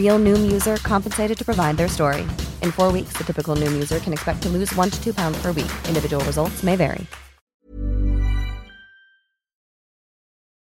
Real Noom user compensated to provide their story. In four weeks, the typical Noom user can expect to lose one to two pounds per week. Individual results may vary.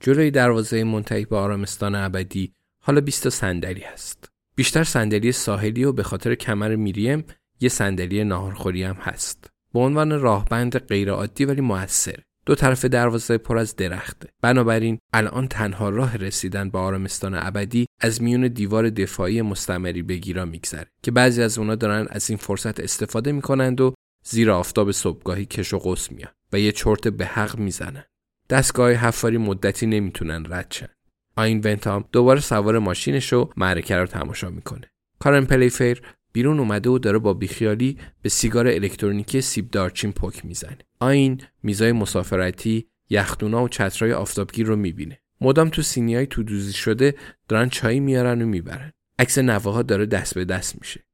جلوی دروازه منتهی به آرامستان ابدی حالا 20 صندلی هست. بیشتر صندلی ساحلی و به خاطر کمر میریم یه صندلی ناهارخوری هم هست. به عنوان راهبند غیرعادی ولی موثر. دو طرف دروازه پر از درخته. بنابراین الان تنها راه رسیدن به آرامستان ابدی از میون دیوار دفاعی مستمری بگیرا میگذره که بعضی از اونا دارن از این فرصت استفاده می‌کنند و زیر آفتاب صبحگاهی کش و قوس میان و یه چرت به حق می‌زنن. دستگاه حفاری مدتی نمی‌تونن رد شن. آین ونتام دوباره سوار ماشینش و معرکه رو تماشا می‌کنه. کارن پلیفیر بیرون اومده و داره با بیخیالی به سیگار الکترونیکی سیب دارچین پک می‌زنه. آین میزای مسافرتی، یختونا و چترای آفتابگیر رو می‌بینه. مدام تو سینیای تو دوزی شده دارن چای میارن و می‌برن. عکس نوه داره دست به دست میشه.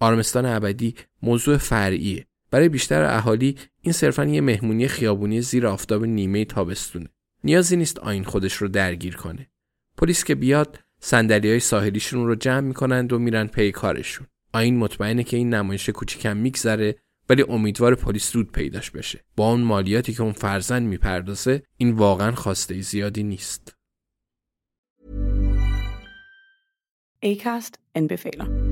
آرمستان ابدی موضوع فرعیه. برای بیشتر اهالی این صرفا یه مهمونی خیابونی زیر آفتاب نیمه تابستونه. نیازی نیست آین خودش رو درگیر کنه. پلیس که بیاد صندلی های ساحلیشون رو جمع می‌کنند و میرن پی کارشون. آین مطمئنه که این نمایش کوچیکم میگذره ولی امیدوار پلیس زود پیداش بشه. با اون مالیاتی که اون فرزند می‌پردازه این واقعا خواسته زیادی نیست. Acast anbefaler.